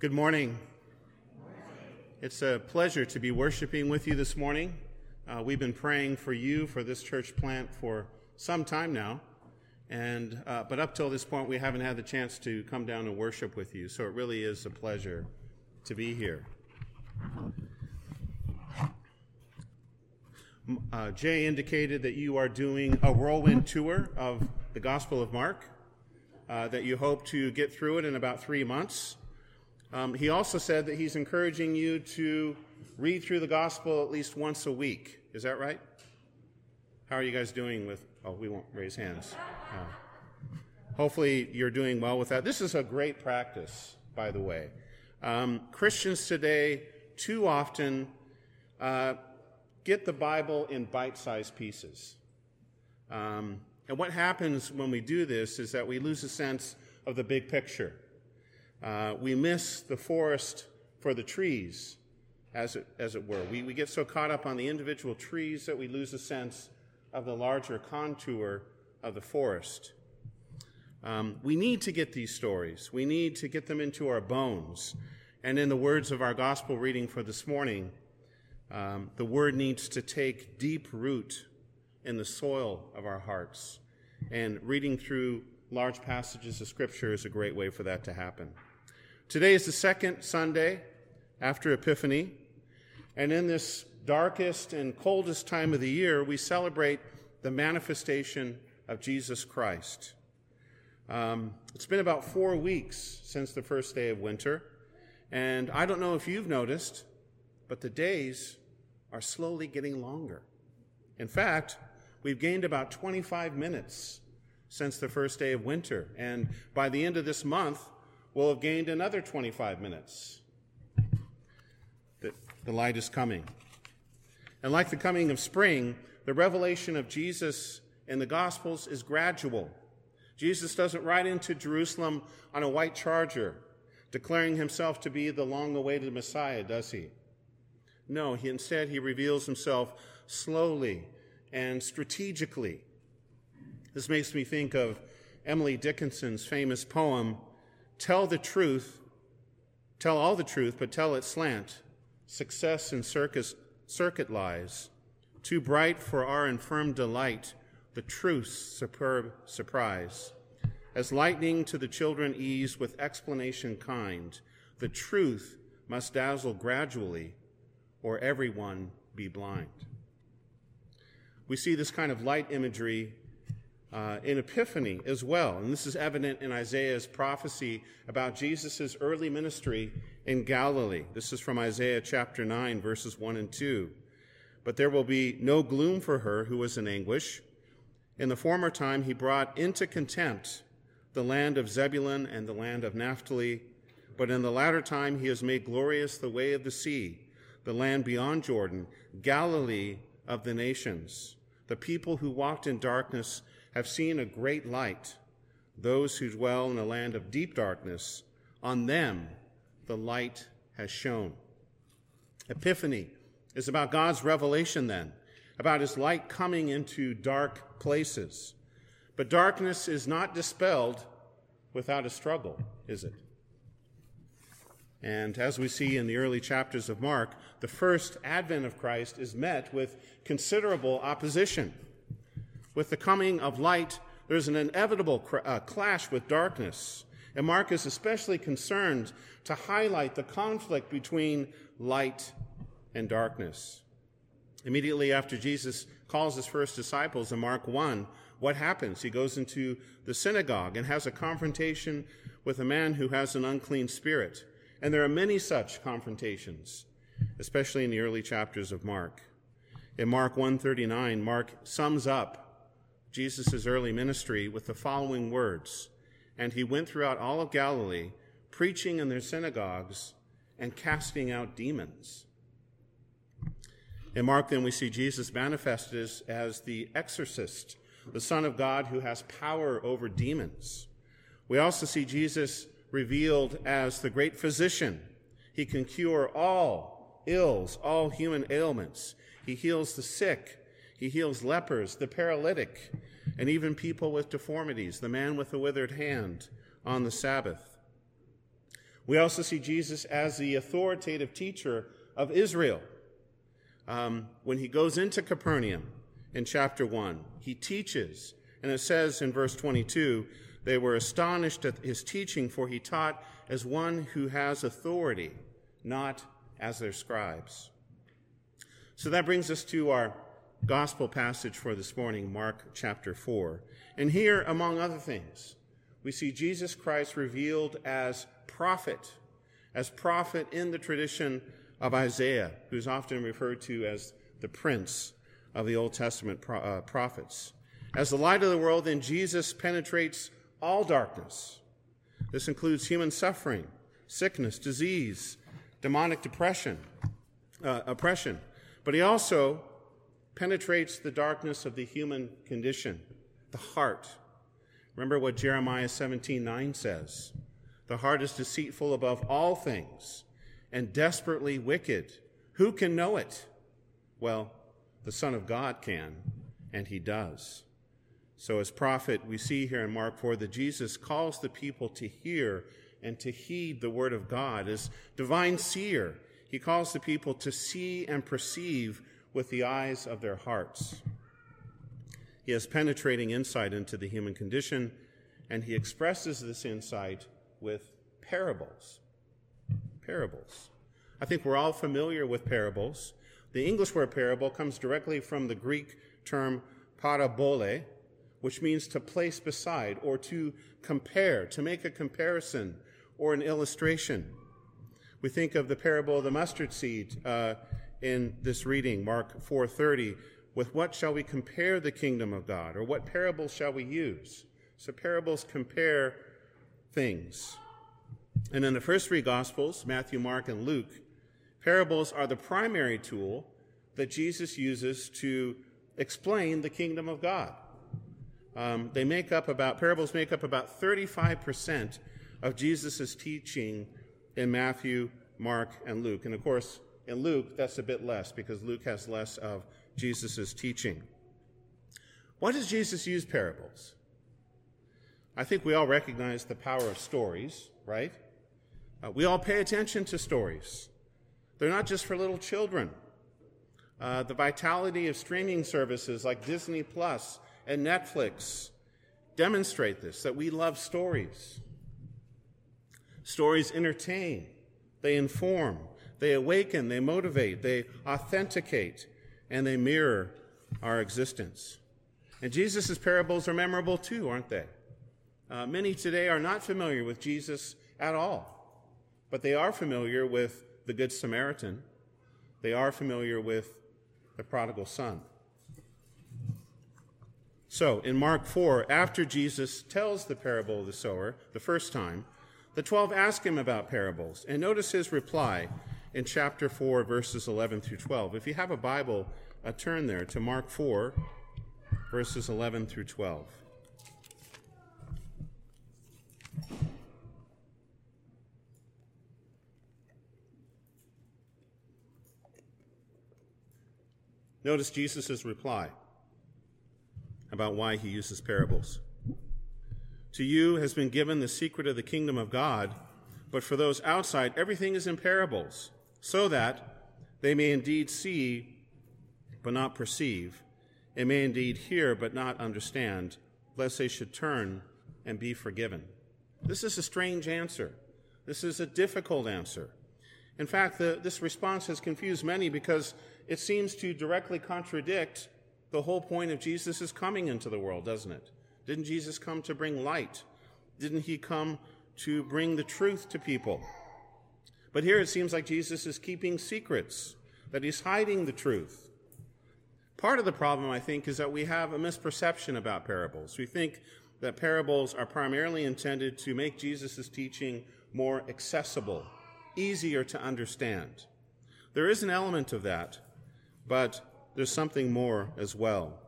Good morning. It's a pleasure to be worshiping with you this morning. Uh, we've been praying for you for this church plant for some time now, and uh, but up till this point, we haven't had the chance to come down and worship with you. So it really is a pleasure to be here. Uh, Jay indicated that you are doing a whirlwind tour of the Gospel of Mark. Uh, that you hope to get through it in about three months. Um, he also said that he's encouraging you to read through the gospel at least once a week. Is that right? How are you guys doing with? Oh, we won't raise hands. Uh, hopefully, you're doing well with that. This is a great practice, by the way. Um, Christians today too often uh, get the Bible in bite sized pieces. Um, and what happens when we do this is that we lose a sense of the big picture. Uh, we miss the forest for the trees, as it, as it were. We, we get so caught up on the individual trees that we lose a sense of the larger contour of the forest. Um, we need to get these stories. We need to get them into our bones. And in the words of our gospel reading for this morning, um, the word needs to take deep root in the soil of our hearts. And reading through large passages of Scripture is a great way for that to happen. Today is the second Sunday after Epiphany. And in this darkest and coldest time of the year, we celebrate the manifestation of Jesus Christ. Um, it's been about four weeks since the first day of winter. And I don't know if you've noticed, but the days are slowly getting longer. In fact, We've gained about 25 minutes since the first day of winter. And by the end of this month, we'll have gained another 25 minutes. The, the light is coming. And like the coming of spring, the revelation of Jesus in the Gospels is gradual. Jesus doesn't ride into Jerusalem on a white charger, declaring himself to be the long awaited Messiah, does he? No, he, instead, he reveals himself slowly and strategically. This makes me think of Emily Dickinson's famous poem, Tell the Truth, Tell All the Truth, but Tell It Slant. Success in circus, circuit lies. Too bright for our infirm delight, the truth's superb surprise. As lightning to the children ease with explanation kind, the truth must dazzle gradually, or everyone be blind. We see this kind of light imagery uh, in Epiphany as well. And this is evident in Isaiah's prophecy about Jesus' early ministry in Galilee. This is from Isaiah chapter 9, verses 1 and 2. But there will be no gloom for her who was in anguish. In the former time, he brought into contempt the land of Zebulun and the land of Naphtali. But in the latter time, he has made glorious the way of the sea, the land beyond Jordan, Galilee of the nations. The people who walked in darkness have seen a great light. Those who dwell in a land of deep darkness, on them the light has shone. Epiphany is about God's revelation, then, about his light coming into dark places. But darkness is not dispelled without a struggle, is it? And as we see in the early chapters of Mark, the first advent of Christ is met with considerable opposition. With the coming of light, there's an inevitable cr- uh, clash with darkness. And Mark is especially concerned to highlight the conflict between light and darkness. Immediately after Jesus calls his first disciples in Mark 1, what happens? He goes into the synagogue and has a confrontation with a man who has an unclean spirit. And there are many such confrontations, especially in the early chapters of Mark. In Mark 139, Mark sums up Jesus' early ministry with the following words And he went throughout all of Galilee, preaching in their synagogues and casting out demons. In Mark, then, we see Jesus manifested as, as the exorcist, the Son of God who has power over demons. We also see Jesus revealed as the great physician. He can cure all ills, all human ailments. He heals the sick. He heals lepers, the paralytic, and even people with deformities, the man with the withered hand on the Sabbath. We also see Jesus as the authoritative teacher of Israel. Um, when he goes into Capernaum in chapter 1, he teaches, and it says in verse 22 they were astonished at his teaching, for he taught as one who has authority, not as their scribes. So that brings us to our gospel passage for this morning, Mark chapter 4. And here, among other things, we see Jesus Christ revealed as prophet, as prophet in the tradition of Isaiah, who's often referred to as the prince of the Old Testament pro- uh, prophets. As the light of the world, then Jesus penetrates all darkness. This includes human suffering, sickness, disease, demonic depression, uh, oppression. But he also penetrates the darkness of the human condition, the heart. Remember what Jeremiah 17:9 says. The heart is deceitful above all things and desperately wicked. Who can know it? Well, the Son of God can, and he does. So, as prophet, we see here in Mark 4 that Jesus calls the people to hear and to heed the word of God. As divine seer, he calls the people to see and perceive with the eyes of their hearts. He has penetrating insight into the human condition, and he expresses this insight with parables. Parables. I think we're all familiar with parables. The English word parable comes directly from the Greek term parabole, which means to place beside or to compare, to make a comparison or an illustration. We think of the parable of the mustard seed uh, in this reading, Mark 4:30. With what shall we compare the kingdom of God, or what parables shall we use? So parables compare things. And in the first three Gospels, Matthew, Mark, and Luke, parables are the primary tool that Jesus uses to explain the kingdom of God. Um, they make up about, parables make up about 35% of Jesus' teaching in Matthew, Mark, and Luke. And of course, in Luke, that's a bit less because Luke has less of Jesus' teaching. Why does Jesus use parables? I think we all recognize the power of stories, right? Uh, we all pay attention to stories. They're not just for little children. Uh, the vitality of streaming services like Disney Plus and Netflix demonstrate this that we love stories. Stories entertain, they inform, they awaken, they motivate, they authenticate, and they mirror our existence. And Jesus' parables are memorable too, aren't they? Uh, many today are not familiar with Jesus at all, but they are familiar with the Good Samaritan. They are familiar with the prodigal son. So, in Mark 4, after Jesus tells the parable of the sower the first time, the 12 ask him about parables. And notice his reply in chapter 4, verses 11 through 12. If you have a Bible, uh, turn there to Mark 4, verses 11 through 12. Notice Jesus' reply about why he uses parables. To you has been given the secret of the kingdom of God, but for those outside, everything is in parables, so that they may indeed see, but not perceive, and may indeed hear, but not understand, lest they should turn and be forgiven. This is a strange answer. This is a difficult answer. In fact, the, this response has confused many because it seems to directly contradict the whole point of Jesus' coming into the world, doesn't it? Didn't Jesus come to bring light? Didn't he come to bring the truth to people? But here it seems like Jesus is keeping secrets, that he's hiding the truth. Part of the problem, I think, is that we have a misperception about parables. We think that parables are primarily intended to make Jesus' teaching more accessible, easier to understand. There is an element of that, but there's something more as well.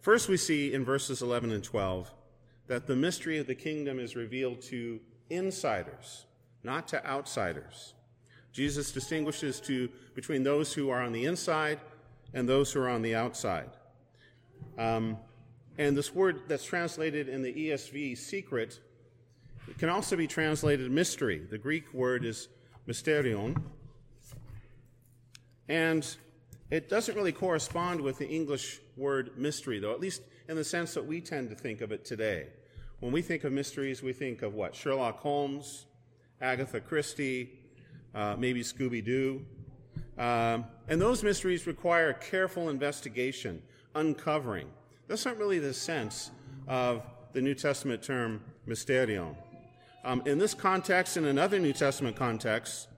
First, we see in verses 11 and 12 that the mystery of the kingdom is revealed to insiders, not to outsiders. Jesus distinguishes to, between those who are on the inside and those who are on the outside. Um, and this word that's translated in the ESV, secret, can also be translated mystery. The Greek word is mysterion. And it doesn't really correspond with the English word mystery, though, at least in the sense that we tend to think of it today. When we think of mysteries, we think of what? Sherlock Holmes, Agatha Christie, uh, maybe Scooby Doo. Um, and those mysteries require careful investigation, uncovering. That's not really the sense of the New Testament term mysterium. Um, in this context in another New Testament context,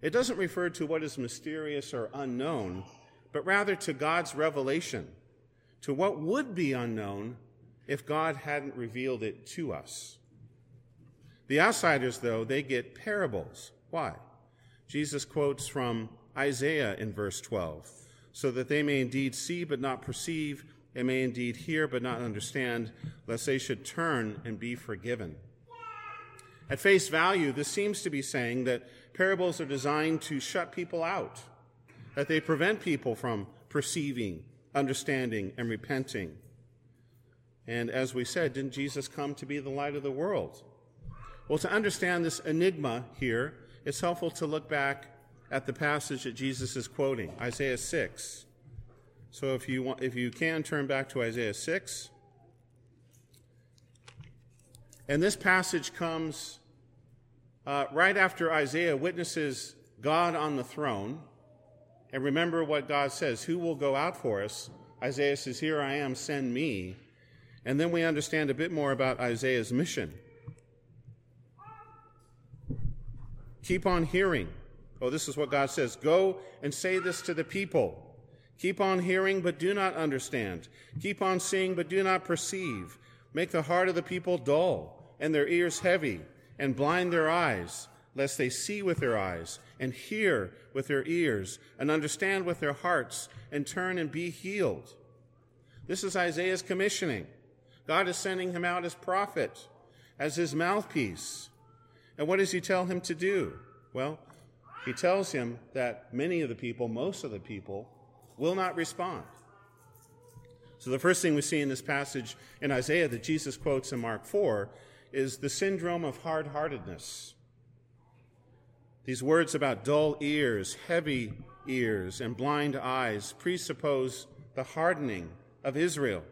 it doesn't refer to what is mysterious or unknown, but rather to God's revelation, to what would be unknown if God hadn't revealed it to us. The outsiders, though, they get parables. Why? Jesus quotes from Isaiah in verse 12 so that they may indeed see but not perceive, and may indeed hear but not understand, lest they should turn and be forgiven. At face value, this seems to be saying that parables are designed to shut people out, that they prevent people from perceiving, understanding, and repenting. And as we said, didn't Jesus come to be the light of the world? Well, to understand this enigma here, it's helpful to look back at the passage that Jesus is quoting, Isaiah 6. So if you, want, if you can, turn back to Isaiah 6. And this passage comes uh, right after Isaiah witnesses God on the throne. And remember what God says Who will go out for us? Isaiah says, Here I am, send me. And then we understand a bit more about Isaiah's mission. Keep on hearing. Oh, this is what God says Go and say this to the people. Keep on hearing, but do not understand. Keep on seeing, but do not perceive. Make the heart of the people dull, and their ears heavy, and blind their eyes, lest they see with their eyes, and hear with their ears, and understand with their hearts, and turn and be healed. This is Isaiah's commissioning. God is sending him out as prophet, as his mouthpiece. And what does he tell him to do? Well, he tells him that many of the people, most of the people, will not respond. So the first thing we see in this passage in Isaiah that Jesus quotes in Mark 4 is the syndrome of hard heartedness. These words about dull ears, heavy ears, and blind eyes presuppose the hardening of Israel.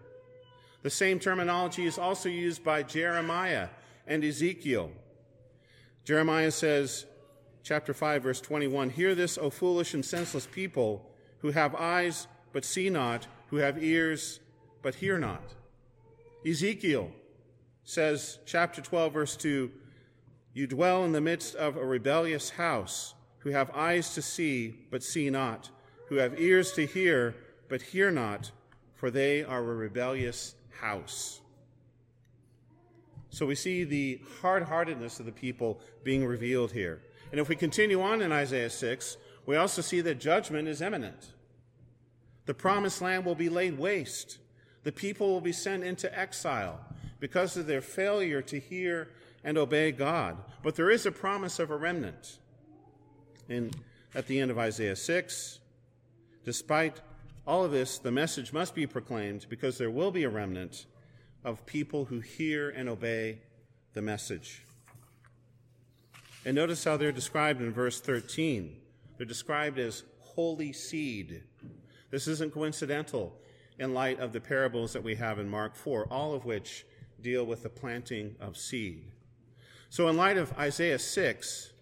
The same terminology is also used by Jeremiah and Ezekiel. Jeremiah says, chapter 5, verse 21 Hear this, O foolish and senseless people, who have eyes but see not, who have ears but hear not. Ezekiel says, chapter 12, verse 2 You dwell in the midst of a rebellious house, who have eyes to see but see not, who have ears to hear but hear not, for they are a rebellious house. So we see the hard heartedness of the people being revealed here. And if we continue on in Isaiah 6, we also see that judgment is imminent. The promised land will be laid waste. The people will be sent into exile because of their failure to hear and obey God. But there is a promise of a remnant. And at the end of Isaiah 6, despite all of this, the message must be proclaimed because there will be a remnant of people who hear and obey the message. And notice how they're described in verse 13. They're described as holy seed. This isn't coincidental in light of the parables that we have in Mark 4, all of which deal with the planting of seed. So, in light of Isaiah 6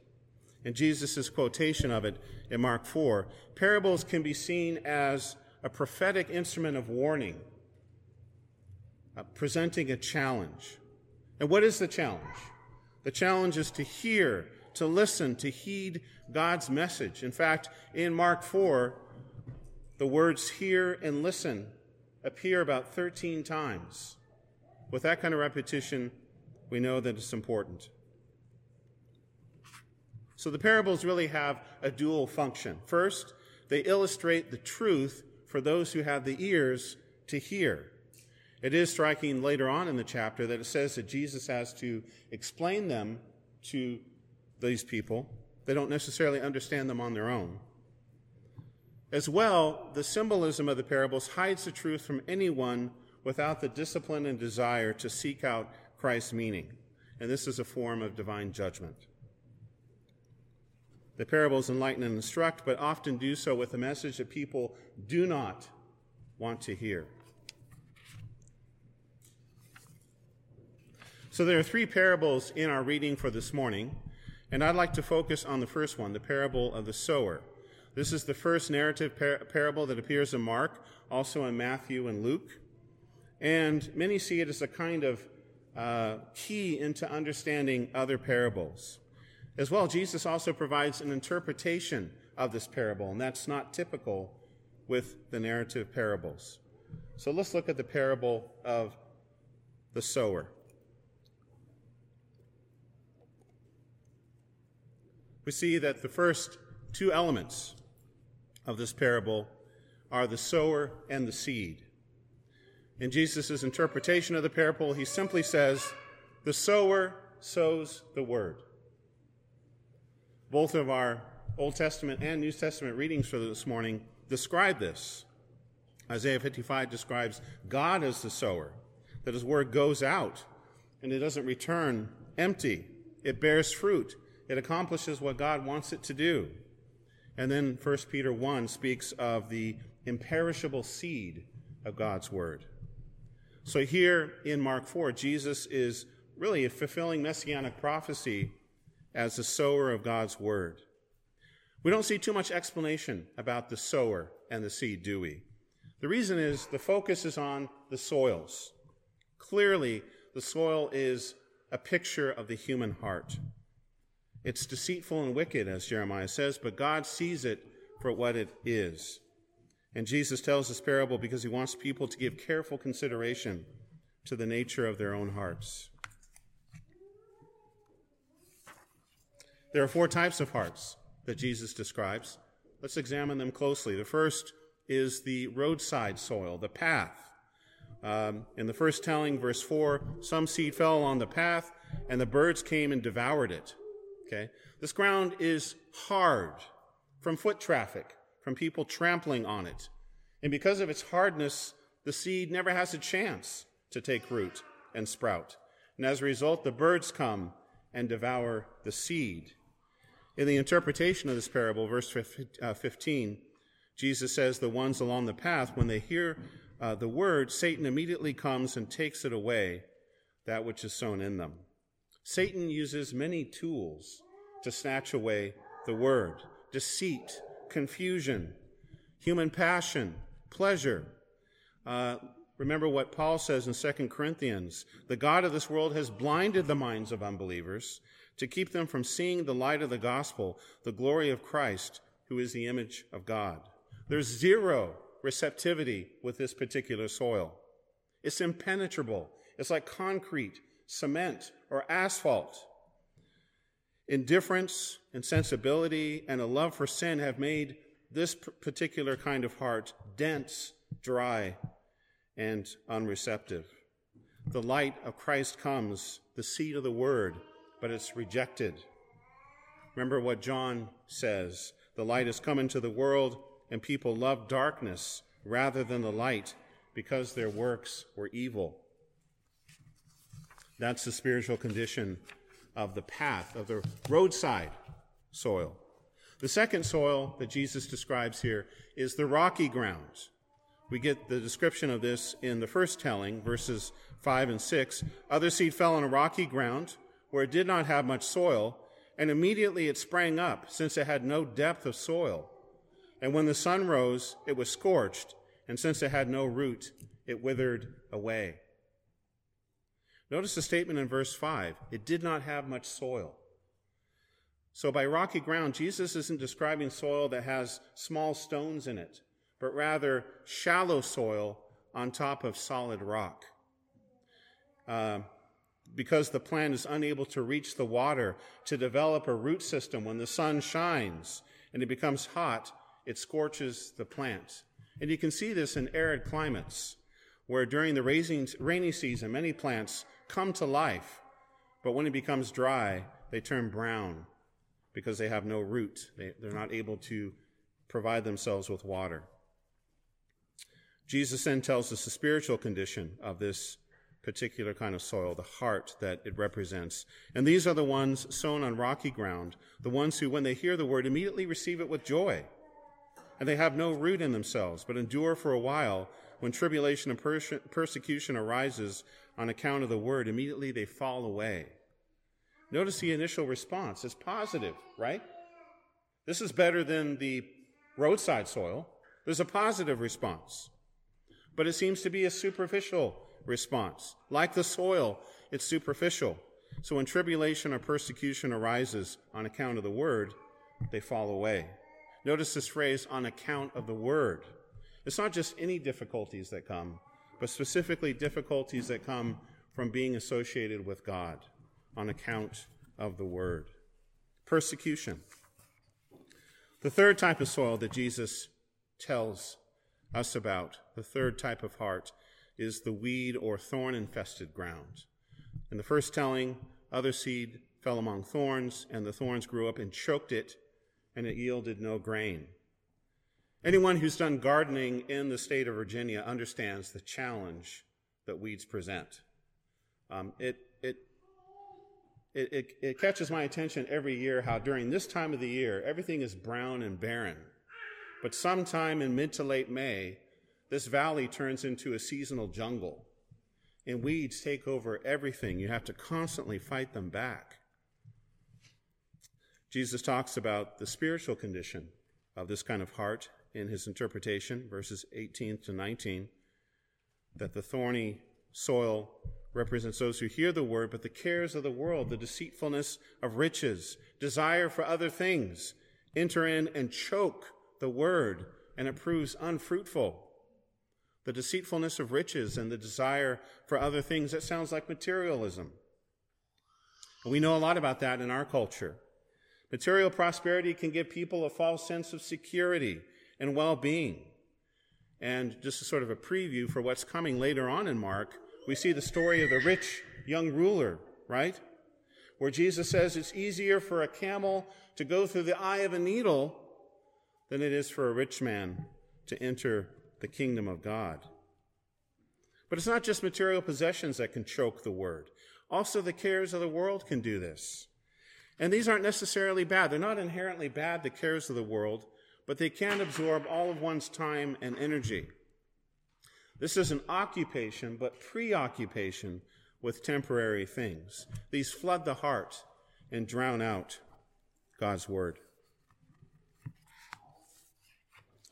and Jesus' quotation of it in Mark 4, parables can be seen as a prophetic instrument of warning, uh, presenting a challenge. And what is the challenge? The challenge is to hear, to listen, to heed God's message. In fact, in Mark 4, the words hear and listen appear about 13 times. With that kind of repetition, we know that it's important. So the parables really have a dual function. First, they illustrate the truth for those who have the ears to hear. It is striking later on in the chapter that it says that Jesus has to explain them to these people. They don't necessarily understand them on their own. As well, the symbolism of the parables hides the truth from anyone without the discipline and desire to seek out Christ's meaning. and this is a form of divine judgment. The parables enlighten and instruct, but often do so with a message that people do not want to hear. So there are three parables in our reading for this morning, and I'd like to focus on the first one, the parable of the sower. This is the first narrative par- parable that appears in Mark, also in Matthew and Luke. And many see it as a kind of uh, key into understanding other parables. As well, Jesus also provides an interpretation of this parable, and that's not typical with the narrative parables. So let's look at the parable of the sower. We see that the first two elements of this parable are the sower and the seed. In Jesus' interpretation of the parable, he simply says, The sower sows the word. Both of our Old Testament and New Testament readings for this morning describe this. Isaiah 55 describes God as the sower, that his word goes out and it doesn't return empty. It bears fruit. It accomplishes what God wants it to do. And then 1 Peter 1 speaks of the imperishable seed of God's word. So here in Mark 4, Jesus is really fulfilling messianic prophecy as the sower of God's word. We don't see too much explanation about the sower and the seed, do we? The reason is the focus is on the soils. Clearly, the soil is a picture of the human heart. It's deceitful and wicked, as Jeremiah says, but God sees it for what it is. And Jesus tells this parable because he wants people to give careful consideration to the nature of their own hearts. There are four types of hearts that Jesus describes. Let's examine them closely. The first is the roadside soil, the path. Um, in the first telling, verse 4, some seed fell on the path, and the birds came and devoured it. Okay? This ground is hard from foot traffic, from people trampling on it. And because of its hardness, the seed never has a chance to take root and sprout. And as a result, the birds come and devour the seed. In the interpretation of this parable, verse uh, 15, Jesus says, The ones along the path, when they hear uh, the word, Satan immediately comes and takes it away, that which is sown in them. Satan uses many tools to snatch away the word deceit, confusion, human passion, pleasure. Uh, remember what Paul says in 2 Corinthians the God of this world has blinded the minds of unbelievers to keep them from seeing the light of the gospel, the glory of Christ, who is the image of God. There's zero receptivity with this particular soil. It's impenetrable. It's like concrete cement, or asphalt. Indifference, insensibility, and a love for sin have made this particular kind of heart dense, dry, and unreceptive. The light of Christ comes, the seed of the word, but it's rejected. Remember what John says the light has come into the world, and people love darkness rather than the light because their works were evil. That's the spiritual condition of the path, of the roadside soil. The second soil that Jesus describes here is the rocky ground. We get the description of this in the first telling, verses 5 and 6. Other seed fell on a rocky ground where it did not have much soil, and immediately it sprang up, since it had no depth of soil. And when the sun rose, it was scorched, and since it had no root, it withered away. Notice the statement in verse 5 it did not have much soil. So, by rocky ground, Jesus isn't describing soil that has small stones in it, but rather shallow soil on top of solid rock. Uh, because the plant is unable to reach the water to develop a root system when the sun shines and it becomes hot, it scorches the plant. And you can see this in arid climates, where during the rainy season, many plants come to life, but when it becomes dry, they turn brown because they have no root. They, they're not able to provide themselves with water. Jesus then tells us the spiritual condition of this particular kind of soil, the heart that it represents. And these are the ones sown on rocky ground, the ones who, when they hear the word, immediately receive it with joy. And they have no root in themselves, but endure for a while. When tribulation and perse- persecution arises on account of the word, immediately they fall away. Notice the initial response is positive, right? This is better than the roadside soil. There's a positive response. But it seems to be a superficial response. Like the soil, it's superficial. So when tribulation or persecution arises on account of the word, they fall away. Notice this phrase, on account of the word. It's not just any difficulties that come, but specifically difficulties that come from being associated with God on account of the word. Persecution. The third type of soil that Jesus tells us about, the third type of heart, is the weed or thorn infested ground. In the first telling, other seed fell among thorns, and the thorns grew up and choked it, and it yielded no grain. Anyone who's done gardening in the state of Virginia understands the challenge that weeds present. Um, it, it, it, it, it catches my attention every year how during this time of the year, everything is brown and barren. But sometime in mid to late May, this valley turns into a seasonal jungle, and weeds take over everything. You have to constantly fight them back. Jesus talks about the spiritual condition of this kind of heart in his interpretation, verses 18 to 19, that the thorny soil represents those who hear the word, but the cares of the world, the deceitfulness of riches, desire for other things, enter in and choke the word, and it proves unfruitful. The deceitfulness of riches and the desire for other things, that sounds like materialism. we know a lot about that in our culture. Material prosperity can give people a false sense of security and well being. And just a sort of a preview for what's coming later on in Mark, we see the story of the rich young ruler, right? Where Jesus says it's easier for a camel to go through the eye of a needle than it is for a rich man to enter the kingdom of God. But it's not just material possessions that can choke the word. Also, the cares of the world can do this. And these aren't necessarily bad. They're not inherently bad, the cares of the world, but they can't absorb all of one's time and energy. This is an occupation, but preoccupation with temporary things. These flood the heart and drown out God's word.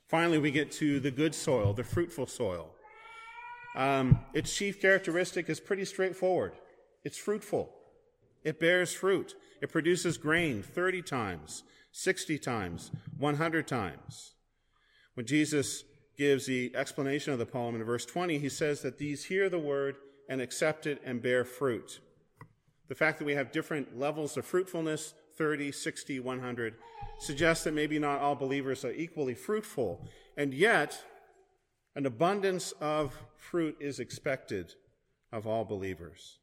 Finally, we get to the good soil, the fruitful soil. Um, its chief characteristic is pretty straightforward it's fruitful, it bears fruit, it produces grain 30 times, 60 times, 100 times. When Jesus gives the explanation of the poem in verse 20, he says that these hear the word and accept it and bear fruit. The fact that we have different levels of fruitfulness 30, 60, 100 suggests that maybe not all believers are equally fruitful. And yet, an abundance of fruit is expected of all believers.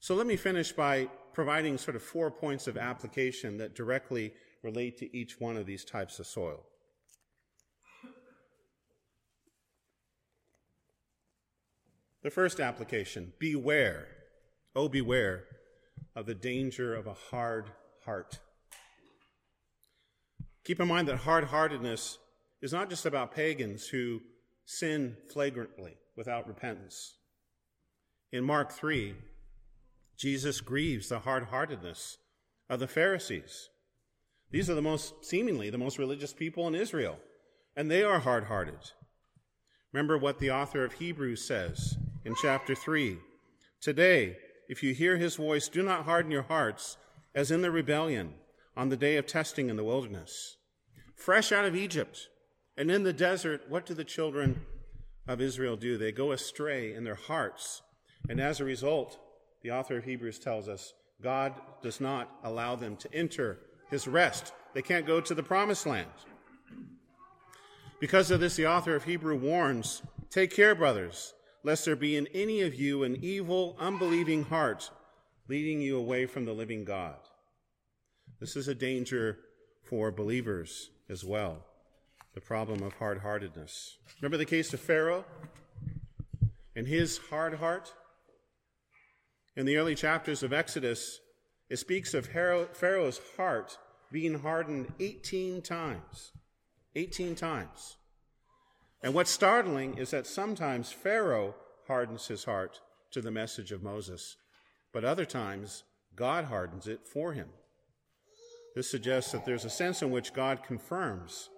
So let me finish by providing sort of four points of application that directly relate to each one of these types of soil. The first application beware, oh, beware of the danger of a hard heart. Keep in mind that hard heartedness is not just about pagans who sin flagrantly without repentance. In Mark 3, Jesus grieves the hard heartedness of the Pharisees. These are the most, seemingly, the most religious people in Israel, and they are hard hearted. Remember what the author of Hebrews says in chapter 3. Today, if you hear his voice, do not harden your hearts as in the rebellion on the day of testing in the wilderness. Fresh out of Egypt and in the desert, what do the children of Israel do? They go astray in their hearts. And as a result, the author of Hebrews tells us God does not allow them to enter his rest. They can't go to the promised land. Because of this, the author of Hebrew warns Take care, brothers, lest there be in any of you an evil, unbelieving heart leading you away from the living God. This is a danger for believers as well the problem of hard heartedness. Remember the case of Pharaoh? and his hard heart? In the early chapters of Exodus, it speaks of Pharaoh's heart being hardened 18 times. 18 times. And what's startling is that sometimes Pharaoh hardens his heart to the message of Moses, but other times God hardens it for him. This suggests that there's a sense in which God confirms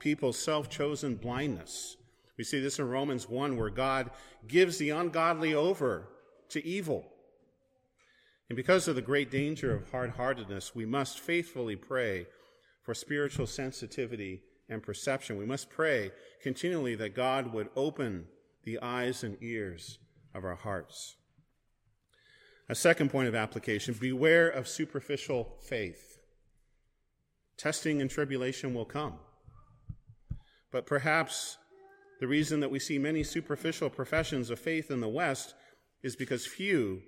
people's self chosen blindness. We see this in Romans 1, where God gives the ungodly over to evil. And because of the great danger of hard heartedness, we must faithfully pray for spiritual sensitivity and perception. We must pray continually that God would open the eyes and ears of our hearts. A second point of application beware of superficial faith. Testing and tribulation will come. But perhaps the reason that we see many superficial professions of faith in the West is because few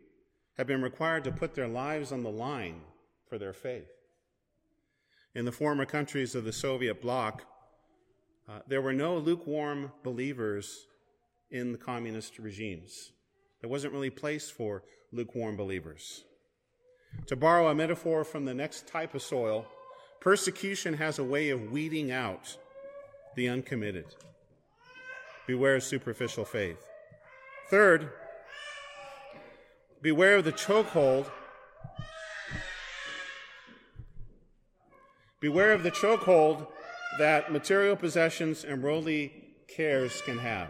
have been required to put their lives on the line for their faith. In the former countries of the Soviet bloc, uh, there were no lukewarm believers in the communist regimes. There wasn't really place for lukewarm believers. To borrow a metaphor from the next type of soil, persecution has a way of weeding out the uncommitted. Beware superficial faith. Third, beware of the chokehold. Beware of the chokehold that material possessions and worldly cares can have.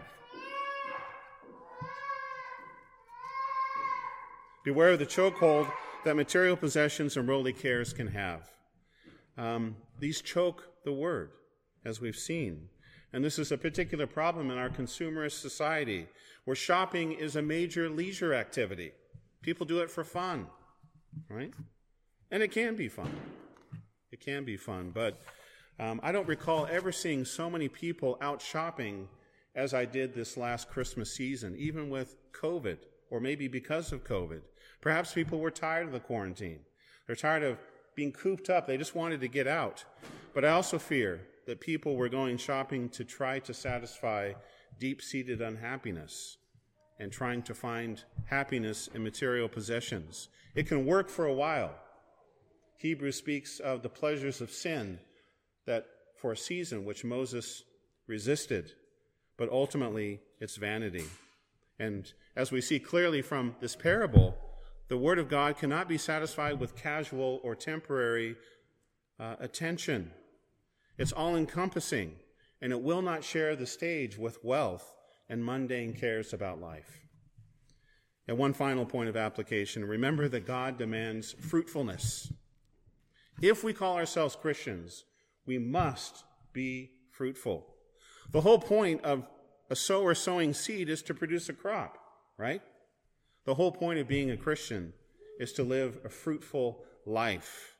Beware of the chokehold that material possessions and worldly cares can have. Um, these choke the word, as we've seen. And this is a particular problem in our consumerist society, where shopping is a major leisure activity. People do it for fun, right? And it can be fun. It can be fun, but um, I don't recall ever seeing so many people out shopping as I did this last Christmas season, even with COVID, or maybe because of COVID. Perhaps people were tired of the quarantine. They're tired of being cooped up. They just wanted to get out. But I also fear that people were going shopping to try to satisfy deep seated unhappiness and trying to find happiness in material possessions. It can work for a while. Hebrews speaks of the pleasures of sin that for a season which Moses resisted, but ultimately it's vanity. And as we see clearly from this parable, the Word of God cannot be satisfied with casual or temporary uh, attention. It's all encompassing, and it will not share the stage with wealth and mundane cares about life. And one final point of application remember that God demands fruitfulness. If we call ourselves Christians, we must be fruitful. The whole point of a sower sowing seed is to produce a crop, right? The whole point of being a Christian is to live a fruitful life.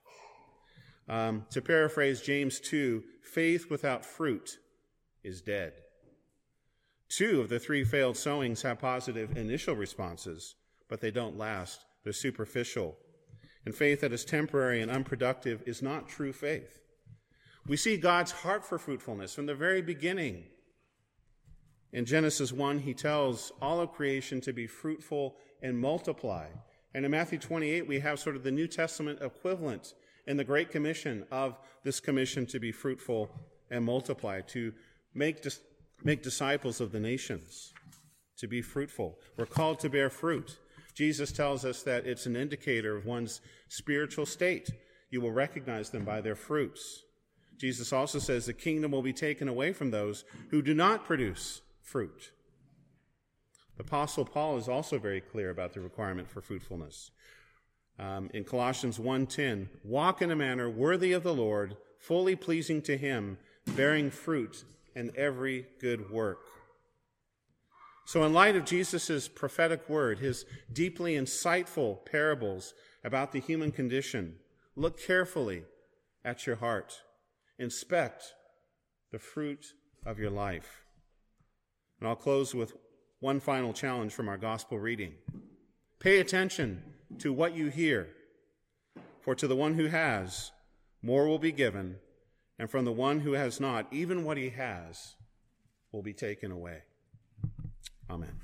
Um, to paraphrase James 2, faith without fruit is dead. Two of the three failed sowings have positive initial responses, but they don't last. They're superficial. And faith that is temporary and unproductive is not true faith. We see God's heart for fruitfulness from the very beginning. In Genesis 1, he tells all of creation to be fruitful and multiply. And in Matthew 28, we have sort of the New Testament equivalent in the Great Commission of this commission to be fruitful and multiply, to make, make disciples of the nations, to be fruitful. We're called to bear fruit. Jesus tells us that it's an indicator of one's spiritual state. You will recognize them by their fruits. Jesus also says the kingdom will be taken away from those who do not produce fruit. The Apostle Paul is also very clear about the requirement for fruitfulness. Um, in Colossians 1:10, walk in a manner worthy of the Lord, fully pleasing to him, bearing fruit in every good work. So, in light of Jesus' prophetic word, his deeply insightful parables about the human condition, look carefully at your heart. Inspect the fruit of your life. And I'll close with one final challenge from our gospel reading. Pay attention to what you hear, for to the one who has, more will be given, and from the one who has not, even what he has will be taken away. Amen.